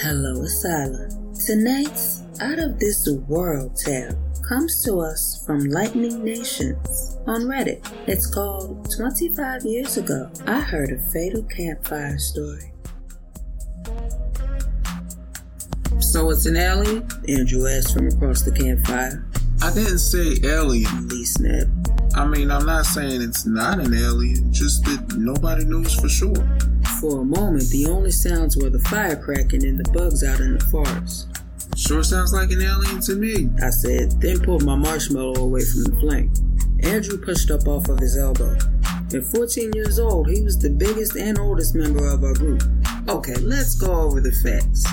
Hello, Asylum. Tonight's Out of This World tale comes to us from Lightning Nations on Reddit. It's called 25 Years Ago. I heard a fatal campfire story. So it's an alien? Andrew asked from across the campfire. I didn't say alien. Lee snapped. I mean, I'm not saying it's not an alien, just that nobody knows for sure. For a moment, the only sounds were the fire cracking and the bugs out in the forest. Sure sounds like an alien to me. I said, then pulled my marshmallow away from the flame. Andrew pushed up off of his elbow. At 14 years old, he was the biggest and oldest member of our group. Okay, let's go over the facts.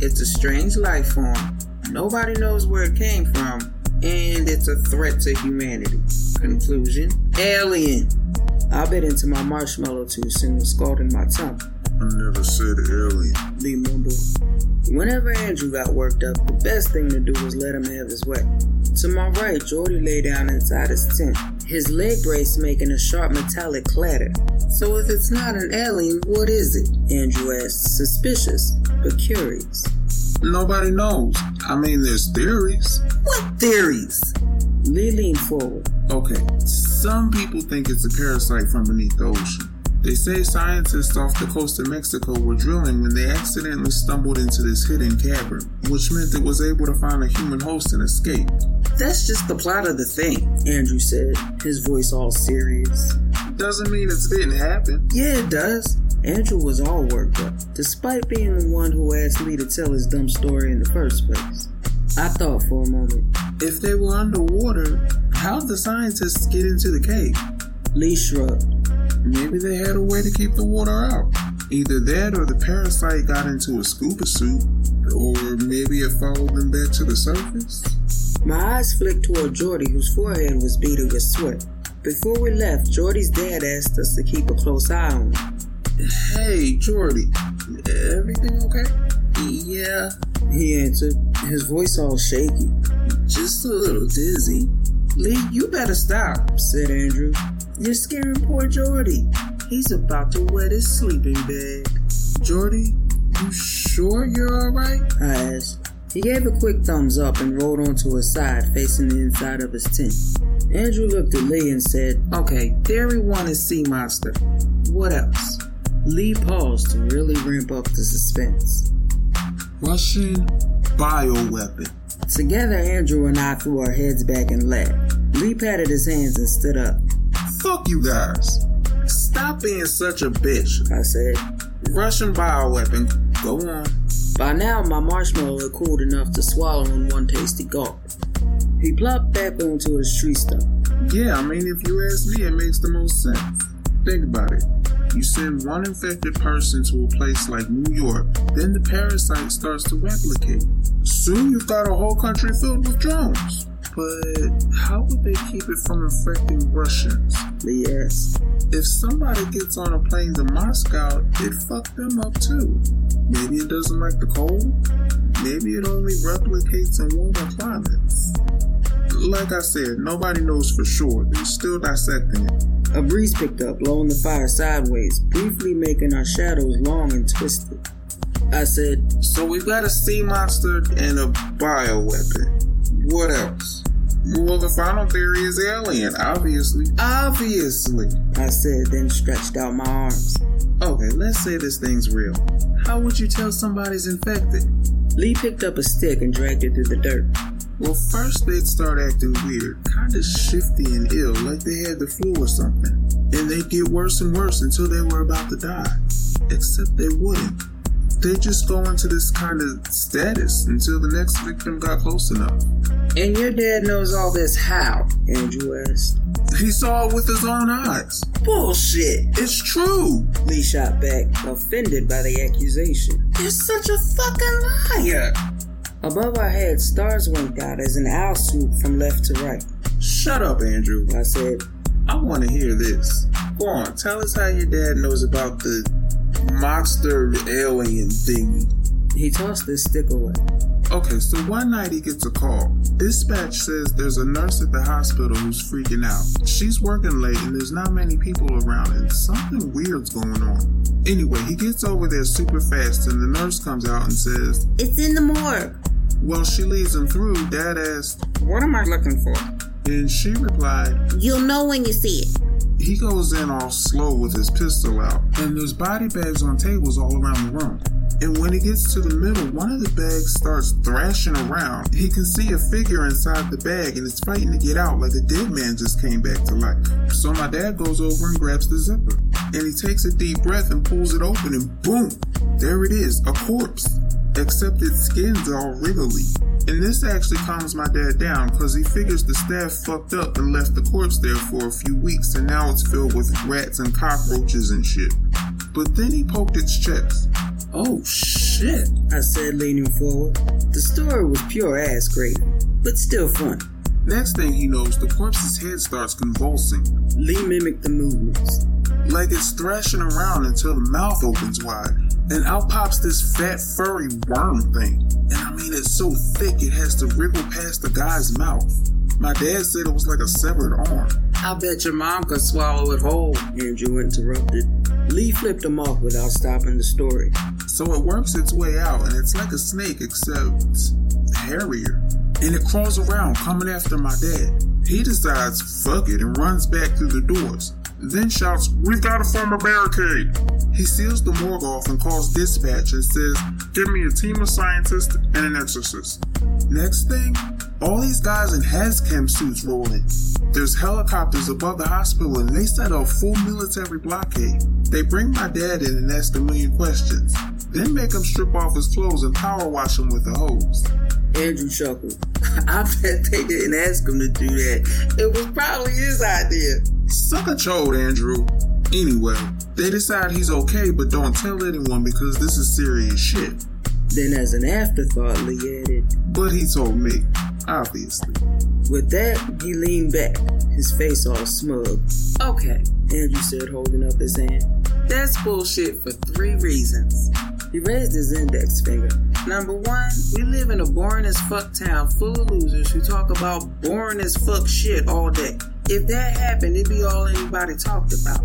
It's a strange life form. Nobody knows where it came from, and it's a threat to humanity. Conclusion Alien. I bit into my marshmallow tooth and was scalding my tongue. I never said alien. Lee mumbled. Whenever Andrew got worked up, the best thing to do was let him have his way. To my right, Jordy lay down inside his tent, his leg brace making a sharp metallic clatter. So if it's not an alien, what is it? Andrew asked, suspicious, but curious. Nobody knows. I mean, there's theories. What theories? Lee leaned forward. Okay, some people think it's a parasite from beneath the ocean. They say scientists off the coast of Mexico were drilling when they accidentally stumbled into this hidden cavern, which meant it was able to find a human host and escape. That's just the plot of the thing, Andrew said, his voice all serious. Doesn't mean it didn't happen. Yeah, it does. Andrew was all worked up, despite being the one who asked me to tell his dumb story in the first place. I thought for a moment. If they were underwater, how'd the scientists get into the cave? Lee shrugged. Maybe they had a way to keep the water out. Either that or the parasite got into a scuba suit, or maybe it followed them back to the surface. My eyes flicked toward Jordy, whose forehead was beaded with sweat. Before we left, Jordy's dad asked us to keep a close eye on him. Hey, Jordy, everything okay? Yeah, he answered, his voice all shaky. Just a little dizzy. Lee, you better stop, said Andrew. You're scaring poor Jordy. He's about to wet his sleeping bag. Jordy, you sure you're alright? I asked. He gave a quick thumbs up and rolled onto his side, facing the inside of his tent. Andrew looked at Lee and said, Okay, Theory 1 is Sea Monster. What else? Lee paused to really ramp up the suspense. Russian bioweapon. Together, Andrew and I threw our heads back and laughed. Lee patted his hands and stood up. Fuck you guys. Stop being such a bitch, I said. Russian bioweapon. Go on. By now, my marshmallow had cooled enough to swallow in one tasty gulp. He plopped back onto his tree stump. Yeah, I mean, if you ask me, it makes the most sense. Think about it. You send one infected person to a place like New York, then the parasite starts to replicate. Soon you've got a whole country filled with drones. But how would they keep it from infecting Russians? Lee asked. If somebody gets on a plane to Moscow, it fucked them up too. Maybe it doesn't like the cold. Maybe it only replicates in warmer climates. Like I said, nobody knows for sure. They're still dissecting it. A breeze picked up, blowing the fire sideways, briefly making our shadows long and twisted. I said, So we've got a sea monster and a bioweapon. What else? Well, the final theory is alien, obviously. Obviously. I said, then stretched out my arms. Okay, let's say this thing's real. How would you tell somebody's infected? Lee picked up a stick and dragged it through the dirt. Well, first they'd start acting weird, kinda shifty and ill, like they had the flu or something. And they'd get worse and worse until they were about to die. Except they wouldn't. They'd just go into this kind of stasis until the next victim got close enough. And your dad knows all this how? Andrew asked. He saw it with his own eyes. Bullshit! It's true! Lee shot back, offended by the accusation. You're such a fucking liar! Above our heads, stars winked out as an owl swooped from left to right. Shut up, Andrew. I said, I want to hear this. Go on, tell us how your dad knows about the monster alien thing. He tossed his stick away. Okay, so one night he gets a call. Dispatch says there's a nurse at the hospital who's freaking out. She's working late and there's not many people around and something weird's going on. Anyway, he gets over there super fast and the nurse comes out and says, It's in the morgue. Well, she leads him through. Dad asked, What am I looking for? and she replied, You'll know when you see it. He goes in all slow with his pistol out, and there's body bags on tables all around the room. And when he gets to the middle, one of the bags starts thrashing around. He can see a figure inside the bag and it's fighting to get out like a dead man just came back to life. So my dad goes over and grabs the zipper. And he takes a deep breath and pulls it open and boom! There it is, a corpse. Except its skin's all wriggly. And this actually calms my dad down because he figures the staff fucked up and left the corpse there for a few weeks and now it's filled with rats and cockroaches and shit. But then he poked its chest. Oh shit, I said leaning forward. The story was pure ass gravy, but still fun. Next thing he knows, the corpse's head starts convulsing, Lee mimicked the movements. like it's thrashing around until the mouth opens wide, and out pops this fat, furry worm thing. And I mean, it's so thick it has to wriggle past the guy's mouth. My dad said it was like a severed arm. I bet your mom could swallow it whole, Andrew interrupted. Lee flipped him off without stopping the story. So it works its way out, and it's like a snake, except hairier. And it crawls around, coming after my dad. He decides, fuck it, and runs back through the doors. Then shouts, We've got to form a barricade. He seals the morgue off and calls dispatch and says, Give me a team of scientists and an exorcist. Next thing, all these guys in hazmat suits roll in. There's helicopters above the hospital and they set up full military blockade. They bring my dad in and ask a million questions. Then make him strip off his clothes and power wash him with a hose. Andrew chuckled. I bet they didn't ask him to do that. It was probably his idea. Suck a chode, Andrew. Anyway, they decide he's okay, but don't tell anyone because this is serious shit. Then, as an afterthought, Lee added, But he told me, obviously. With that, he leaned back, his face all smug. Okay, Andrew said, holding up his hand. That's bullshit for three reasons. He raised his index finger. Number one, we live in a boring as fuck town full of losers who talk about boring as fuck shit all day. If that happened, it'd be all anybody talked about.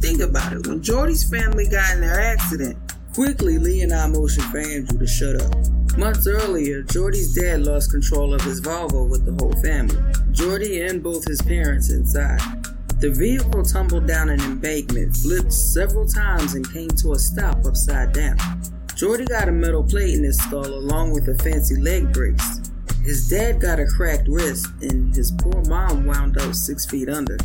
Think about it. When Jordy's family got in their accident, quickly Lee and I motioned for Andrew to shut up. Months earlier, Jordy's dad lost control of his Volvo with the whole family. Jordy and both his parents inside. The vehicle tumbled down an embankment, flipped several times, and came to a stop upside down. Jordy got a metal plate in his skull along with a fancy leg brace. His dad got a cracked wrist, and his poor mom wound up six feet under.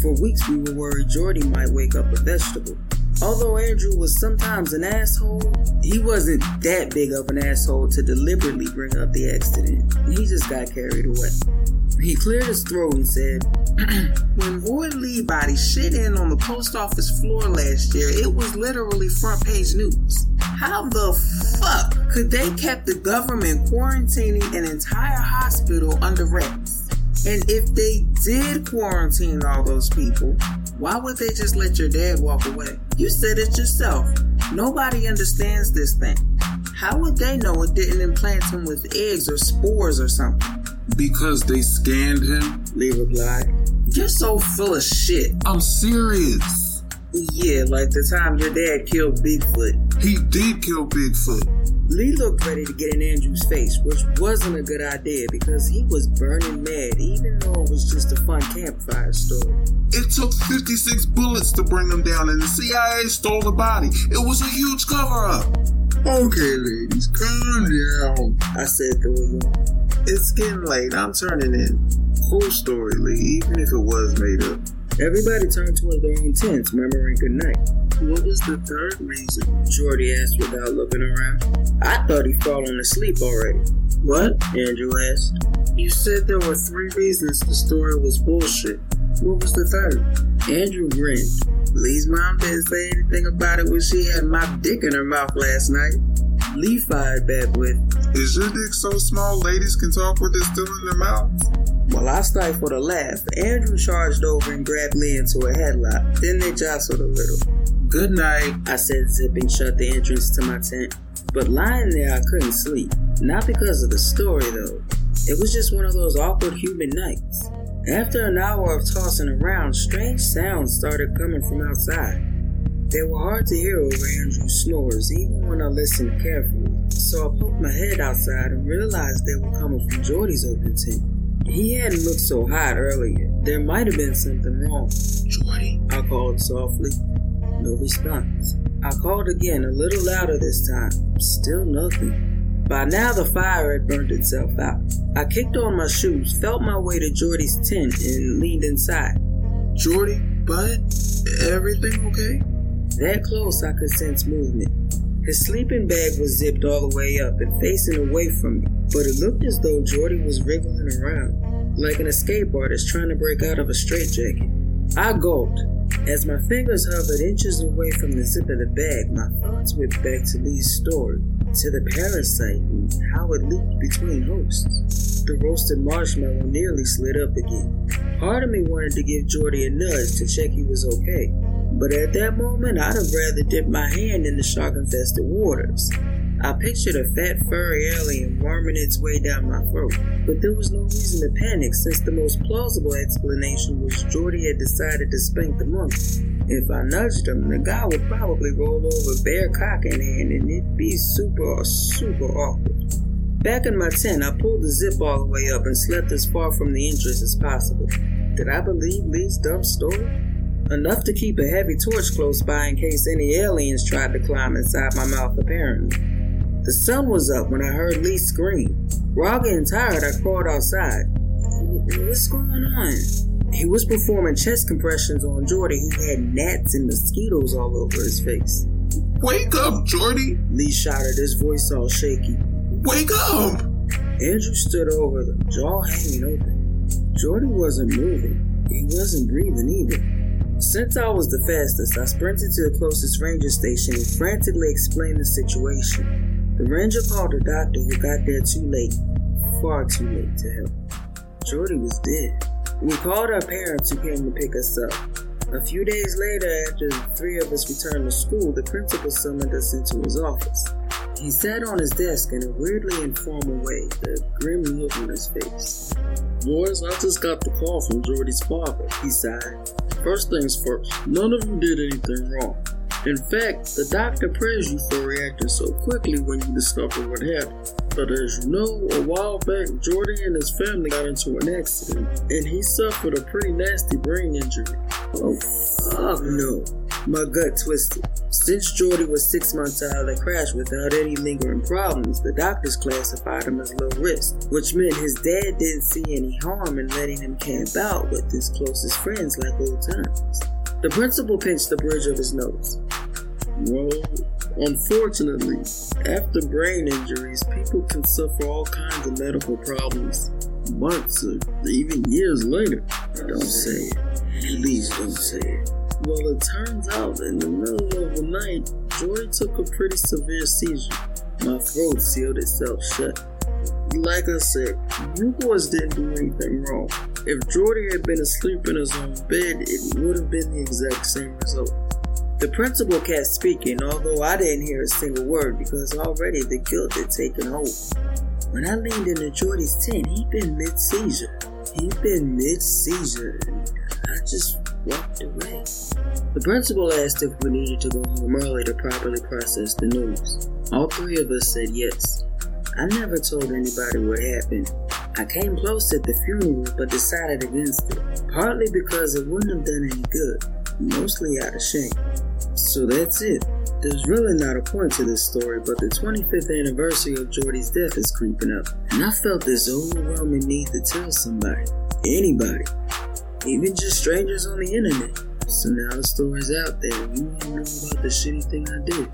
For weeks, we were worried Jordy might wake up a vegetable. Although Andrew was sometimes an asshole, he wasn't that big of an asshole to deliberately bring up the accident. He just got carried away. He cleared his throat and said, When Roy Lee body shit in on the post office floor last year, it was literally front page news. How the fuck could they kept the government quarantining an entire hospital under wraps? And if they did quarantine all those people, why would they just let your dad walk away? You said it yourself. Nobody understands this thing. How would they know it didn't implant him with eggs or spores or something? Because they scanned him? Lee replied. You're so full of shit. I'm serious. Yeah, like the time your dad killed Bigfoot. He did kill Bigfoot. Lee looked ready to get in Andrew's face, which wasn't a good idea because he was burning mad, even though it was just a fun campfire story. It took 56 bullets to bring him down, and the CIA stole the body. It was a huge cover up. Okay, ladies, calm down. I said a yawn. It's getting late. I'm turning in. Cool story, Lee, even if it was made up. Everybody turned toward their own tents, murmuring goodnight. What was the third reason? Jordy asked without looking around. I thought he'd fallen asleep already. What? Andrew asked. You said there were three reasons the story was bullshit. What was the third? Andrew grinned. Lee's mom didn't say anything about it when she had my dick in her mouth last night. Lee fired back with, Is your dick so small ladies can talk with it still in their mouths? While I stifled a laugh, Andrew charged over and grabbed Lee into a headlock. Then they jostled a little. Good night. I said, zipping shut the entrance to my tent. But lying there, I couldn't sleep. Not because of the story, though. It was just one of those awkward human nights. After an hour of tossing around, strange sounds started coming from outside. They were hard to hear over Andrew's snores, even when I listened carefully. So I poked my head outside and realized they were coming from Jordy's open tent. He hadn't looked so hot earlier. There might have been something wrong. Jordy, I called softly. No response. I called again, a little louder this time. Still nothing. By now, the fire had burned itself out. I kicked on my shoes, felt my way to Jordy's tent, and leaned inside. Jordy, bud, everything okay? That close, I could sense movement. His sleeping bag was zipped all the way up and facing away from me, but it looked as though Jordy was wriggling around, like an escape artist trying to break out of a straitjacket. I gulped. As my fingers hovered inches away from the zip of the bag, my thoughts went back to Lee's story to the parasite and how it leaped between hosts. The roasted marshmallow nearly slid up again. Part of me wanted to give Jordy a nudge to check he was okay, but at that moment I'd have rather dipped my hand in the shark infested waters. I pictured a fat furry alien worming its way down my throat, but there was no reason to panic since the most plausible explanation was Jordy had decided to spank the monkey. If I nudged him, the guy would probably roll over bare cock in hand and it'd be super, super awkward. Back in my tent, I pulled the zip all the way up and slept as far from the entrance as possible. Did I believe Lee's dumb story? Enough to keep a heavy torch close by in case any aliens tried to climb inside my mouth, apparently. The sun was up when I heard Lee scream. Groggy and tired, I crawled outside. What's going on? He was performing chest compressions on Jordy, who had gnats and mosquitoes all over his face. Wake up, Jordy! Lee shouted, his voice all shaky. Wake up! Andrew stood over them, jaw hanging open. Jordy wasn't moving. He wasn't breathing either. Since I was the fastest, I sprinted to the closest ranger station and frantically explained the situation. The ranger called a doctor who got there too late, far too late to help. Jordy was dead. We called our parents who came to pick us up. A few days later, after the three of us returned to school, the principal summoned us into his office. He sat on his desk in a weirdly informal way, a grim look on his face. Boys, I just got the call from Jordy's father. He sighed. First things first, none of you did anything wrong. In fact, the doctor praised you for reacting so quickly when you discovered what happened. But as you know, a while back, Jordy and his family got into an accident, and he suffered a pretty nasty brain injury. Oh, fuck no. My gut twisted. Since Jordy was six months out of the crash without any lingering problems, the doctors classified him as low risk, which meant his dad didn't see any harm in letting him camp out with his closest friends like old times. The principal pinched the bridge of his nose. Well, unfortunately, after brain injuries, people can suffer all kinds of medical problems months or even years later. I don't say it. Please don't say it. Well, it turns out in the middle of the night, Jordy took a pretty severe seizure. My throat sealed itself shut. Like I said, you boys didn't do anything wrong. If Jordy had been asleep in his own bed, it would have been the exact same result. The principal kept speaking, although I didn't hear a single word because already the guilt had taken hold. When I leaned into Jordy's tent, he'd been mid seizure. He'd been mid seizure, just walked away. The principal asked if we needed to go home early to properly process the news. All three of us said yes. I never told anybody what happened. I came close at the funeral but decided against it, partly because it wouldn't have done any good, mostly out of shame. So that's it. There's really not a point to this story, but the 25th anniversary of Jordy's death is creeping up, and I felt this overwhelming need to tell somebody, anybody, even just strangers on the internet. So now the story's out there, you know about the shitty thing I did.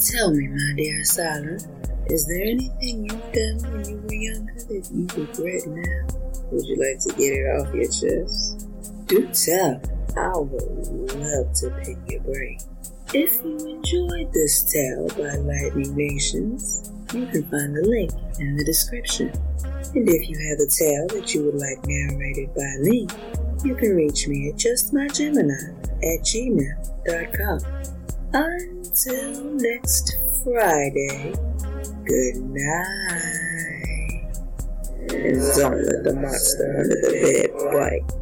Tell me, my dear Asylum, is there anything you've done when you were younger that you regret now? Would you like to get it off your chest? Do tell. I would love to pick your brain. If you enjoyed this tale by Lightning Nations, you can find the link in the description. And if you have a tale that you would like narrated by me, you can reach me at justmygemini at gmail.com. Until next Friday, good night. And don't let the monster under the bed bite.